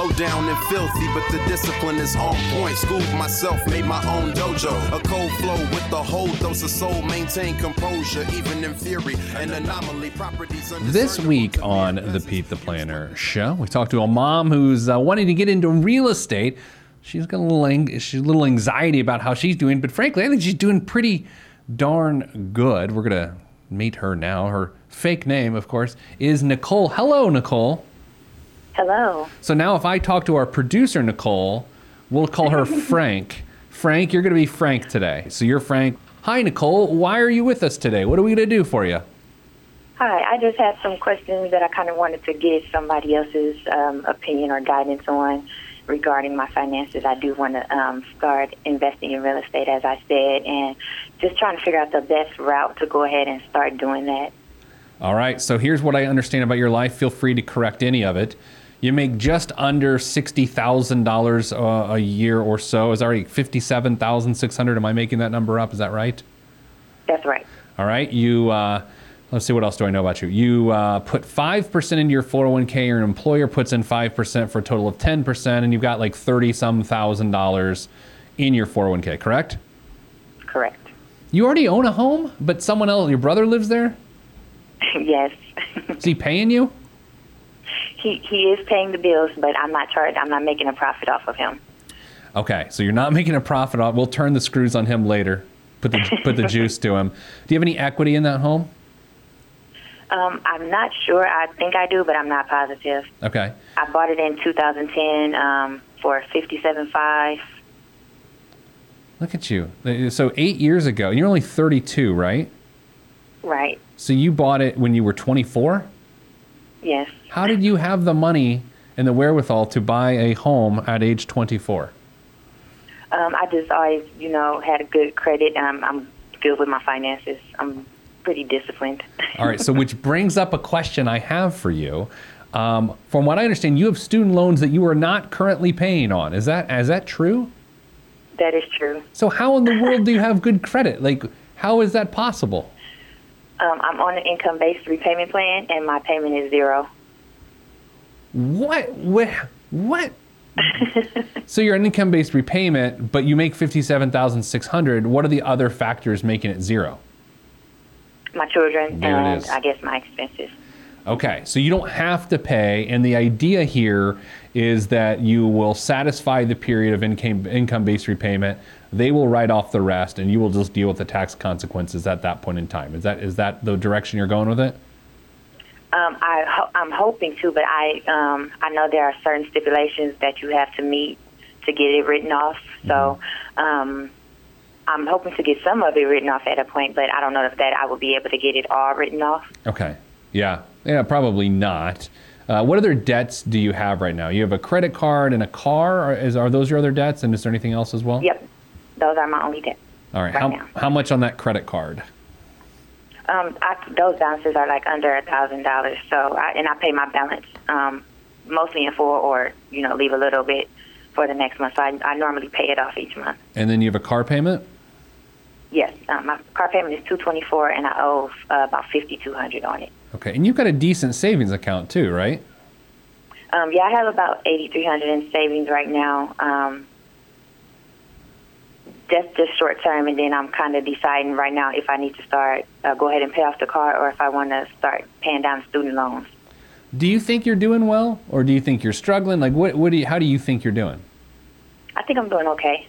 Low down and filthy, but the discipline is on point. Schooled myself, made my own dojo. A cold flow with the whole dose of soul. Maintain composure, even in theory. An anomaly, properties. This week on the Pete the Planner show, we talked to a mom who's uh, wanting to get into real estate. She's got a little, ang- she's a little anxiety about how she's doing, but frankly, I think she's doing pretty darn good. We're gonna meet her now. Her fake name, of course, is Nicole. Hello, Nicole. Hello. So now, if I talk to our producer, Nicole, we'll call her Frank. Frank, you're going to be Frank today. So you're Frank. Hi, Nicole. Why are you with us today? What are we going to do for you? Hi. I just had some questions that I kind of wanted to get somebody else's um, opinion or guidance on regarding my finances. I do want to um, start investing in real estate, as I said, and just trying to figure out the best route to go ahead and start doing that. All right. So here's what I understand about your life. Feel free to correct any of it. You make just under sixty thousand uh, dollars a year or so. Is already fifty-seven thousand six hundred? Am I making that number up? Is that right? That's right. All right. You. Uh, let's see. What else do I know about you? You uh, put five percent into your four hundred one k. Your employer puts in five percent for a total of ten percent, and you've got like thirty some thousand dollars in your four hundred one k. Correct? Correct. You already own a home, but someone else, your brother lives there. yes. Is he paying you? He he is paying the bills, but I'm not charged. I'm not making a profit off of him. Okay, so you're not making a profit off. We'll turn the screws on him later. Put the put the juice to him. Do you have any equity in that home? Um, I'm not sure. I think I do, but I'm not positive. Okay. I bought it in 2010 um, for 57.5. Look at you. So eight years ago, you're only 32, right? Right. So you bought it when you were 24. Yes. How did you have the money and the wherewithal to buy a home at age 24? Um, I just always, you know, had a good credit. Um, I'm good with my finances. I'm pretty disciplined. All right. So which brings up a question I have for you. Um, from what I understand, you have student loans that you are not currently paying on. Is that is that true? That is true. So how in the world do you have good credit? Like, how is that possible? Um, I'm on an income-based repayment plan, and my payment is zero. What? What? What? so you're an income-based repayment, but you make fifty-seven thousand six hundred. What are the other factors making it zero? My children There and. I guess my expenses. Okay, so you don't have to pay, and the idea here is that you will satisfy the period of income income-based repayment. They will write off the rest, and you will just deal with the tax consequences at that point in time. Is that is that the direction you're going with it? Um, I ho- I'm hoping to, but I um, I know there are certain stipulations that you have to meet to get it written off. So um, I'm hoping to get some of it written off at a point, but I don't know if that I will be able to get it all written off. Okay. Yeah. Yeah. Probably not. Uh, what other debts do you have right now? You have a credit card and a car. Or is are those your other debts? And is there anything else as well? Yep, those are my only debts. All right. right how now. how much on that credit card? Um, I, those balances are like under a thousand dollars. So, I, and I pay my balance um, mostly in full, or you know, leave a little bit for the next month. So I, I normally pay it off each month. And then you have a car payment. Yes, um, my car payment is two twenty four, and I owe uh, about fifty two hundred on it. Okay. And you've got a decent savings account too, right? Um, yeah, I have about eighty three hundred in savings right now. Um, that's just short term, and then I'm kind of deciding right now if I need to start uh, go ahead and pay off the car, or if I want to start paying down student loans. Do you think you're doing well, or do you think you're struggling? Like, what? What do you? How do you think you're doing? I think I'm doing okay.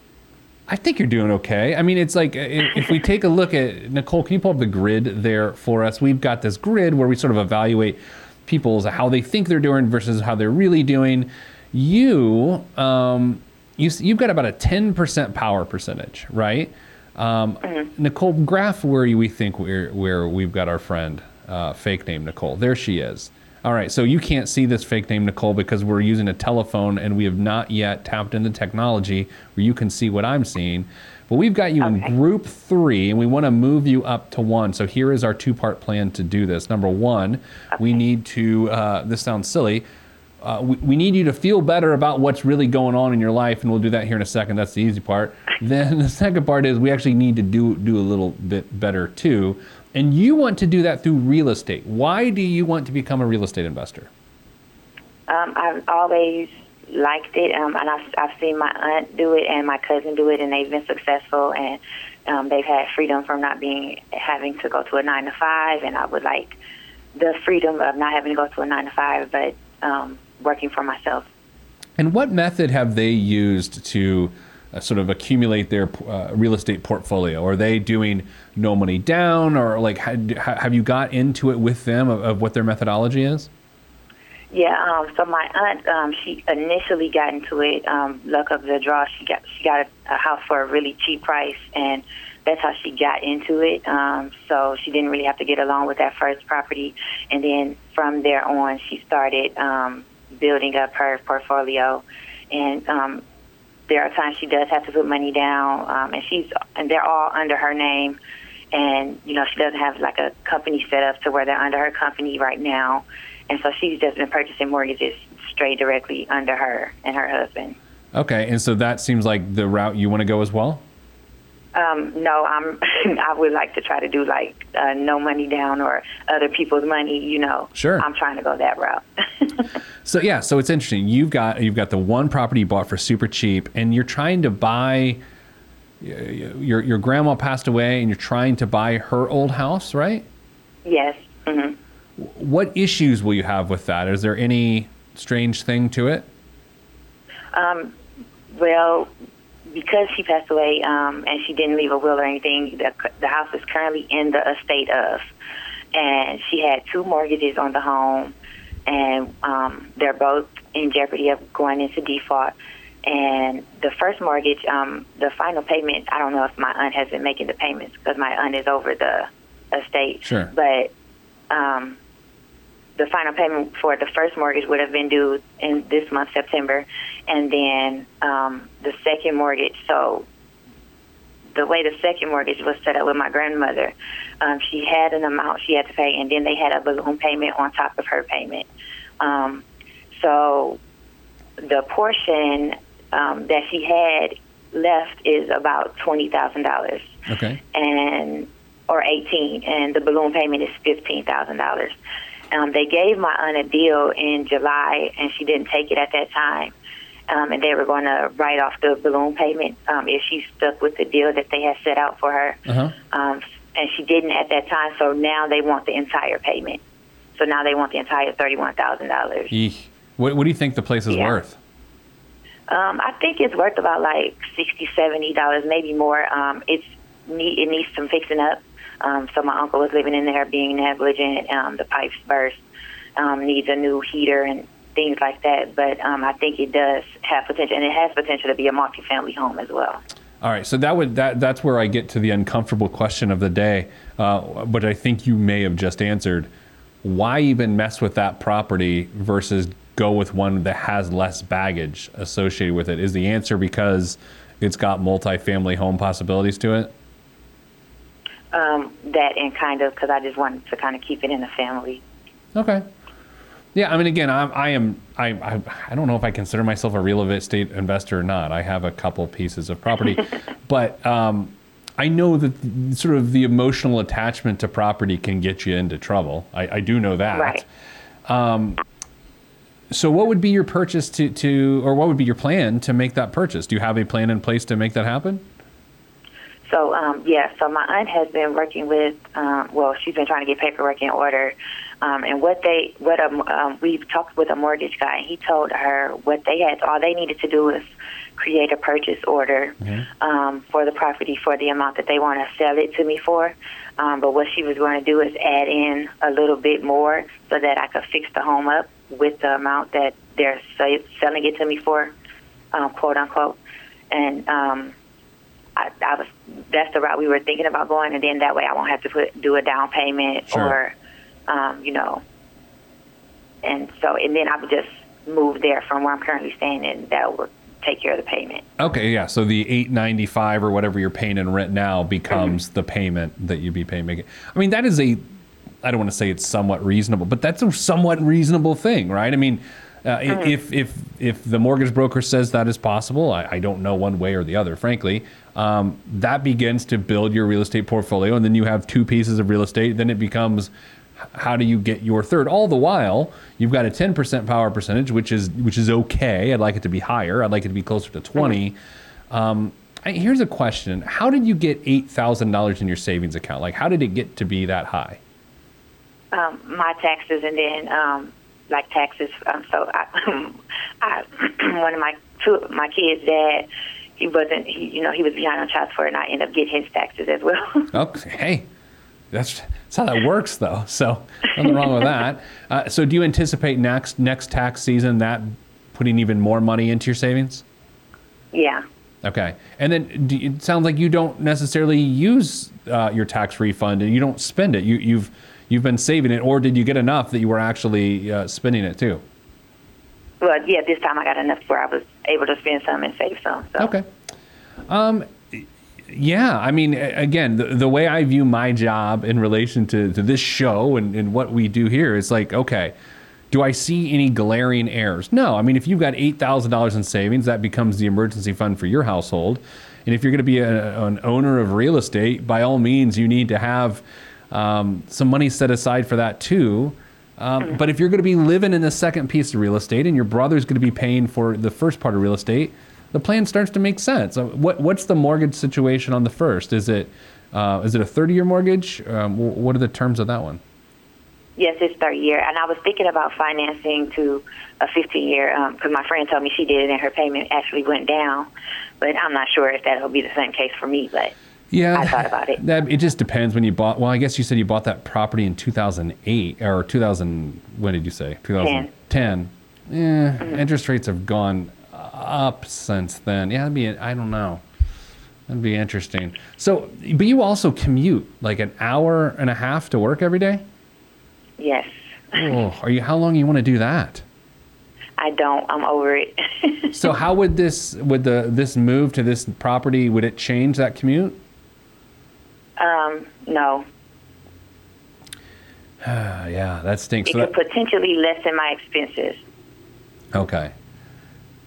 I think you're doing okay. I mean, it's like if if we take a look at Nicole, can you pull up the grid there for us? We've got this grid where we sort of evaluate people's how they think they're doing versus how they're really doing. You, um, you, you've got about a 10% power percentage, right? Um, Nicole, graph where we think we're, where we've got our friend, uh, fake name Nicole. There she is. All right, so you can't see this fake name Nicole because we're using a telephone and we have not yet tapped into technology where you can see what I'm seeing. But we've got you in group three and we want to move you up to one. So here is our two part plan to do this. Number one, we need to, uh, this sounds silly, uh, we, we need you to feel better about what's really going on in your life, and we'll do that here in a second. That's the easy part. Then the second part is we actually need to do do a little bit better too, and you want to do that through real estate. Why do you want to become a real estate investor? Um, I've always liked it, um, and I've, I've seen my aunt do it and my cousin do it, and they've been successful, and um, they've had freedom from not being having to go to a nine to five, and I would like the freedom of not having to go to a nine to five, but um, working for myself. And what method have they used to uh, sort of accumulate their uh, real estate portfolio? Are they doing no money down, or like ha- have you got into it with them of, of what their methodology is? Yeah, um, so my aunt, um, she initially got into it. Um, luck of the draw, she got she got a, a house for a really cheap price, and that's how she got into it. Um, so she didn't really have to get along with that first property, and then from there on, she started um, building up her portfolio. And um, there are times she does have to put money down, um, and she's and they're all under her name. And you know she doesn't have like a company set up to where they're under her company right now, and so she's just been purchasing mortgages straight directly under her and her husband. Okay, and so that seems like the route you want to go as well. Um, no, I'm. I would like to try to do like uh, no money down or other people's money. You know. Sure. I'm trying to go that route. So yeah, so it's interesting. You've got you've got the one property you bought for super cheap, and you're trying to buy. Your your grandma passed away, and you're trying to buy her old house, right? yes. hmm What issues will you have with that? Is there any strange thing to it? Um, well, because she passed away um, and she didn't leave a will or anything, the, the house is currently in the estate of, and she had two mortgages on the home, and um, they're both in jeopardy of going into default. And the first mortgage, um, the final payment, I don't know if my aunt has been making the payments because my aunt is over the estate. Sure. But um, the final payment for the first mortgage would have been due in this month, September, and then um, the second mortgage. So the way the second mortgage was set up with my grandmother, um, she had an amount she had to pay, and then they had a balloon payment on top of her payment. Um, so the portion um, that she had left is about twenty thousand dollars Okay. and or eighteen, and the balloon payment is fifteen thousand dollars. Um, they gave my aunt a deal in July, and she didn't take it at that time. Um, and they were going to write off the balloon payment um, if she stuck with the deal that they had set out for her. Uh-huh. Um, and she didn't at that time, so now they want the entire payment. So now they want the entire thirty-one thousand dollars. What what do you think the place is Yeah. worth? Um, I think it's worth about like sixty, seventy dollars, maybe more. Um, it's it needs some fixing up. Um, so my uncle was living in there, being negligent. Um, the pipes burst. Um, needs a new heater and things like that. But um, I think it does have potential, and it has potential to be a multifamily home as well. All right, so that would that that's where I get to the uncomfortable question of the day, uh, but I think you may have just answered. Why even mess with that property versus go with one that has less baggage associated with it? Is the answer because it's got multifamily home possibilities to it? Um, that and kind of because I just wanted to kind of keep it in the family. Okay. Yeah, I mean, again, I'm, I am, I, I, I don't know if I consider myself a real estate investor or not. I have a couple pieces of property, but um, I know that the- sort of the emotional attachment to property can get you into trouble. I, I do know that. Right. So, what would be your purchase to, to, or what would be your plan to make that purchase? Do you have a plan in place to make that happen? So um, yeah, so my aunt has been working with. Um, well, she's been trying to get paperwork in order, um, and what they what um, um, we've talked with a mortgage guy. and He told her what they had. All they needed to do was create a purchase order um, for the property for the amount that they want to sell it to me for. Um, but what she was going to do is add in a little bit more so that I could fix the home up with the amount that they're se- selling it to me for, um, quote unquote. And um, I, I was that's the route we were thinking about going, and then that way I won't have to put do a down payment Sure. or, um, you know, and so and then I would just move there from where I'm currently staying, and that would take care of the payment. Okay, yeah. So the eight ninety five or whatever you're paying in rent now becomes the payment that you'd be paying. Making. I mean, that is a. I don't want to say it's somewhat reasonable, but that's a somewhat reasonable thing, right? I mean, Uh, i- If if if the mortgage broker says that is possible, I, I don't know one way or the other, frankly. Um, that begins to build your real estate portfolio, and then you have two pieces of real estate. Then it becomes how do you get your third? All the while, you've got a ten percent power percentage, which is which is okay. I'd like it to be higher. I'd like it to be closer to 20 Um, here's a question: How did you get eight thousand dollars in your savings account? Like, how did it get to be that high? um, my taxes and then um, like taxes. Um, so I, I one of my two my kids' dad, he wasn't he you know he was behind on child support, and I ended up getting his taxes as well. Okay, hey, that's that's how that works, though. So nothing wrong with that. Uh, so, do you anticipate next next tax season that putting even more money into your savings? yeah. Okay, and then do, it sounds like you don't necessarily use uh, your tax refund and you don't spend it. You, you've you've been saving it, or did you get enough that you were actually uh, spending it too? Well, yeah. This time I got enough where I was able to spend some and save some. So. Okay. Um, yeah, I mean, again, the, the way I view my job in relation to, to this show and, and what we do here is like, okay, do I see any glaring errors? No. I mean, if you've got $8,000 in savings, that becomes the emergency fund for your household. And if you're going to be a, an owner of real estate, by all means, you need to have um, some money set aside for that too. Um, but if you're going to be living in the second piece of real estate and your brother's going to be paying for the first part of real estate, the plan starts to make sense. Uh, What what's the mortgage situation on the first? Is it uh, is it a 30 year mortgage? Um, what are the terms of that one? Yes, it's 30 year. and I was thinking about financing to a 15 year because my friend told me she did it and her payment actually went down. But I'm not sure if that'll be the same case for me. But Yeah, I thought about it. That it just depends when you bought. Well, I guess you said you bought that property in 2008 or 2000. When did you say 2010? Yeah, Mm-hmm. interest rates have gone up since then. Yeah, that'd be. I don't know. That'd be interesting. So, but you also commute like an hour and a half to work every day. yes, Oh, are you? How long you want to do that? I don't. I'm over it. So, how would this would the this move to this property would it change that commute? Um, no, yeah, that stinks. it So could that- potentially lessen my expenses. Okay.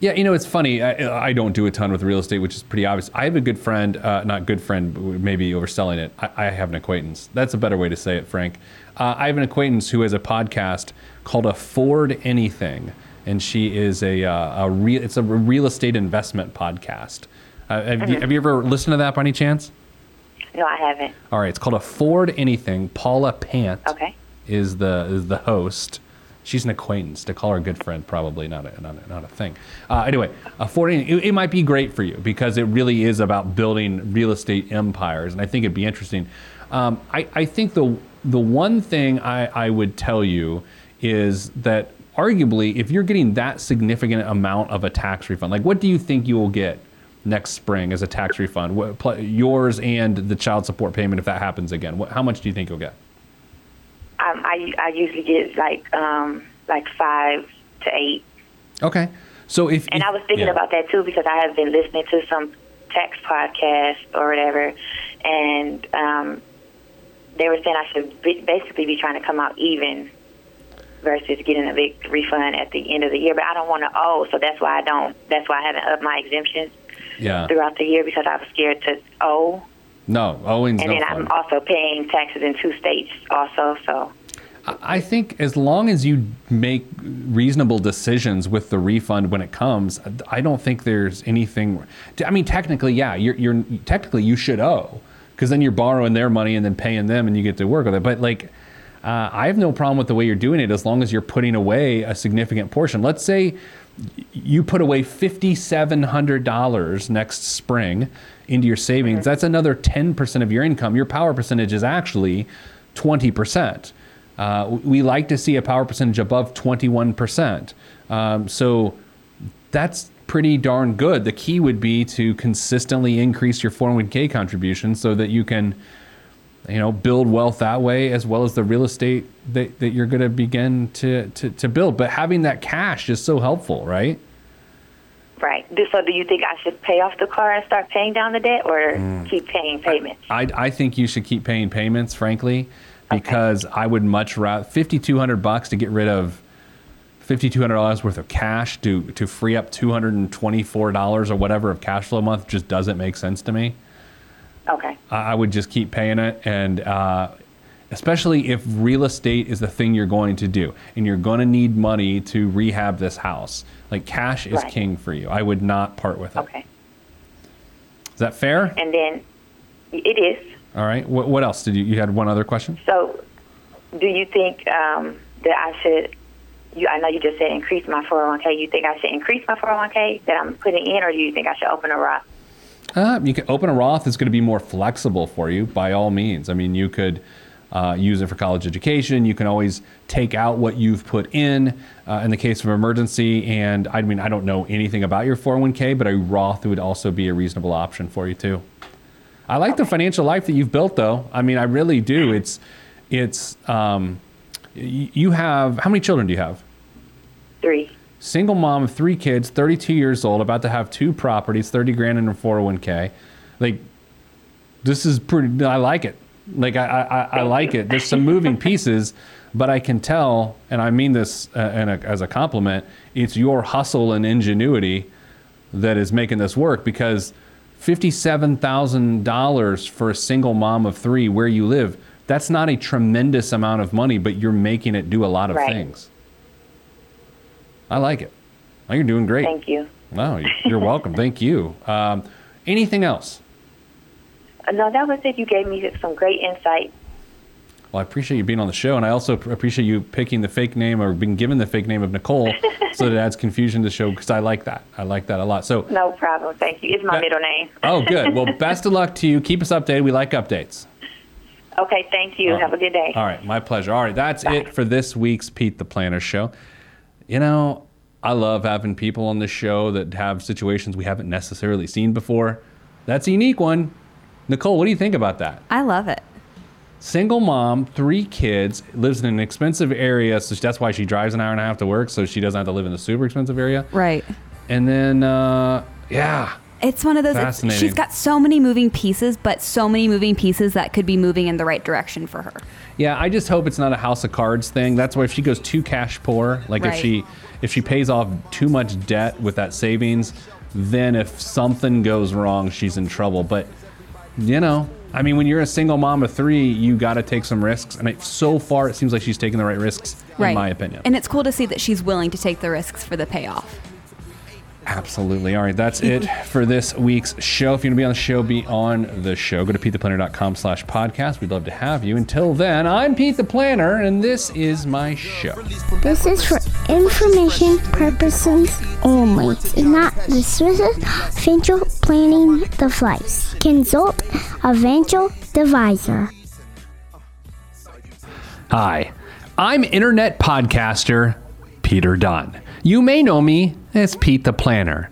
Yeah, you know, it's funny. I, I don't do a ton with real estate, which is pretty obvious. I have a good friend, uh, not good friend, maybe overselling it. I, I have an acquaintance. That's a better way to say it, Frank. Uh, I have an acquaintance who has a podcast called Afford Anything, and she is a, uh, a real. It's a real estate investment podcast. Uh, have, you, have you ever listened to that by any chance? No, I haven't. All right, it's called Afford Anything. Paula Pant Okay. is the is the host. She's an acquaintance. To call her a good friend, probably not a not a, not a thing. Uh, anyway, affording it, it might be great for you because it really is about building real estate empires, and I think it'd be interesting. Um, I I think the the one thing I I would tell you is that arguably, if you're getting that significant amount of a tax refund, like what do you think you will get next spring as a tax refund, what, pl- yours and the child support payment if that happens again? What, how much do you think you'll get? Um, I I usually get like um like five to eight. Okay. So if And if- I was thinking yeah. about that too because I have been listening to some tax podcast or whatever, and um, they were saying I should be, basically be trying to come out even versus getting a big refund at the end of the year. But I don't want to owe, so that's why I don't. That's why I haven't upped my exemptions yeah. throughout the year because I was scared to owe, No, owing's and no then fun. I'm also paying taxes in two states also. So I think as long as you make reasonable decisions with the refund when it comes, I don't think there's anything. I mean, technically, yeah, you're, you're technically you should owe because then you're borrowing their money and then paying them, and you get to work with it. But like, uh, I have no problem with the way you're doing it as long as you're putting away a significant portion. Let's say you put away $5,700 next spring into your savings. That's another 10% of your income. Your power percentage is actually 20%. Uh, we like to see a power percentage above 21%. Um, so that's pretty darn good. The key would be to consistently increase your 401k contribution so that you can, you know, build wealth that way as well as the real estate that, that you're going to begin to, to, to build. But having that cash is so helpful, right? right. So do you think I should pay off the car and start paying down the debt, or Mm. keep paying payments? I, I think you should keep paying payments, frankly, because I would much rather 5200 bucks to get rid of $5,200 worth of cash to, to free up $224 or whatever of cash flow a month just doesn't make sense to me. Okay. I would just keep paying it. And uh, especially if real estate is the thing you're going to do and you're going to need money to rehab this house, like cash is Right. king for you. I would not part with it. Okay. Is that fair? And then it is. All right. What, what else did you, you had one other question? So, do you think um, that I should? You, I know you just said increase my 401k. You think I should increase my 401k that I'm putting in, or do you think I should open a Roth? Uh, you can open a Roth. It's going to be more flexible for you by all means. I mean, you could uh, use it for college education. You can always take out what you've put in uh, in the case of emergency. And I mean, I don't know anything about your 401k, but a Roth would also be a reasonable option for you too. I like the financial life that you've built, though. I mean, I really do. It's, it's. Um, you have how many children do you have? Three. Single mom of three kids, 32 years old, about to have two properties, 30 grand in her 401k. Like, this is pretty, I like it. Like, I, I, I like it. There's some moving pieces, but I can tell, and I mean this uh, a, as a compliment, it's your hustle and ingenuity that is making this work because $57,000 for a single mom of three where you live, that's not a tremendous amount of money, but you're making it do a lot of Right. things. I like it. Oh, you're doing great. Thank you. No, you're welcome. Thank you. Um, anything else? No, that was it. You gave me some great insight. Well, I appreciate you being on the show, and I also appreciate you picking the fake name or being given the fake name of Nicole, so that it adds confusion to the show because I like that. I like that a lot. So, No problem. Thank you. It's my That- middle name. oh, good. Well, best of luck to you. Keep us updated. We like updates. Okay. Thank you. All Have a good day. All right, my pleasure. All right, that's Bye. it for this week's Pete the Planner show. You know, I love having people on this show that have situations we haven't necessarily seen before. That's a unique one. Nicole, what do you think about that? I love it. Single mom, three kids, lives in an expensive area, so that's why she drives an hour and a half to work, so she doesn't have to live in a super expensive area. Right. And then, uh, yeah, It's one of those. Fascinating. she's got so many moving pieces, but so many moving pieces that could be moving in the right direction for her. Yeah, I just hope it's not a house of cards thing. That's why if she goes too cash poor, like if she if she pays off too much debt with that savings, then if something goes wrong, she's in trouble. But you know, I mean, when you're a single mom of three, you got to take some risks, and so far it seems like she's taking the right risks, Right. in my opinion. And it's cool to see that she's willing to take the risks for the payoff. Absolutely. All right, that's it for this week's show. If you're going to be on the show, be on the show. Go to PeteThePlanner.com slash podcast. We'd love to have you. Until then, I'm Pete the Planner, and this is my show. This is for information purposes only. It's not the Swiss financial planning device. Consult a financial advisor. Hi, I'm internet podcaster Peter Dunn. You may know me as Pete the Planner.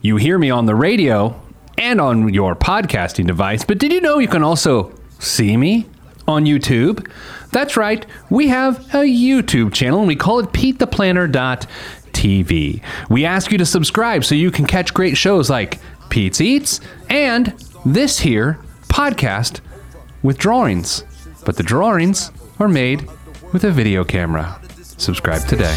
You hear me on the radio and on your podcasting device, but did you know you can also see me on YouTube? That's right, we have a YouTube channel and we call it PeteThePlanner.tv. We ask you to subscribe so you can catch great shows like Pete's Eats and this here podcast with drawings. But the drawings are made with a video camera. Subscribe today.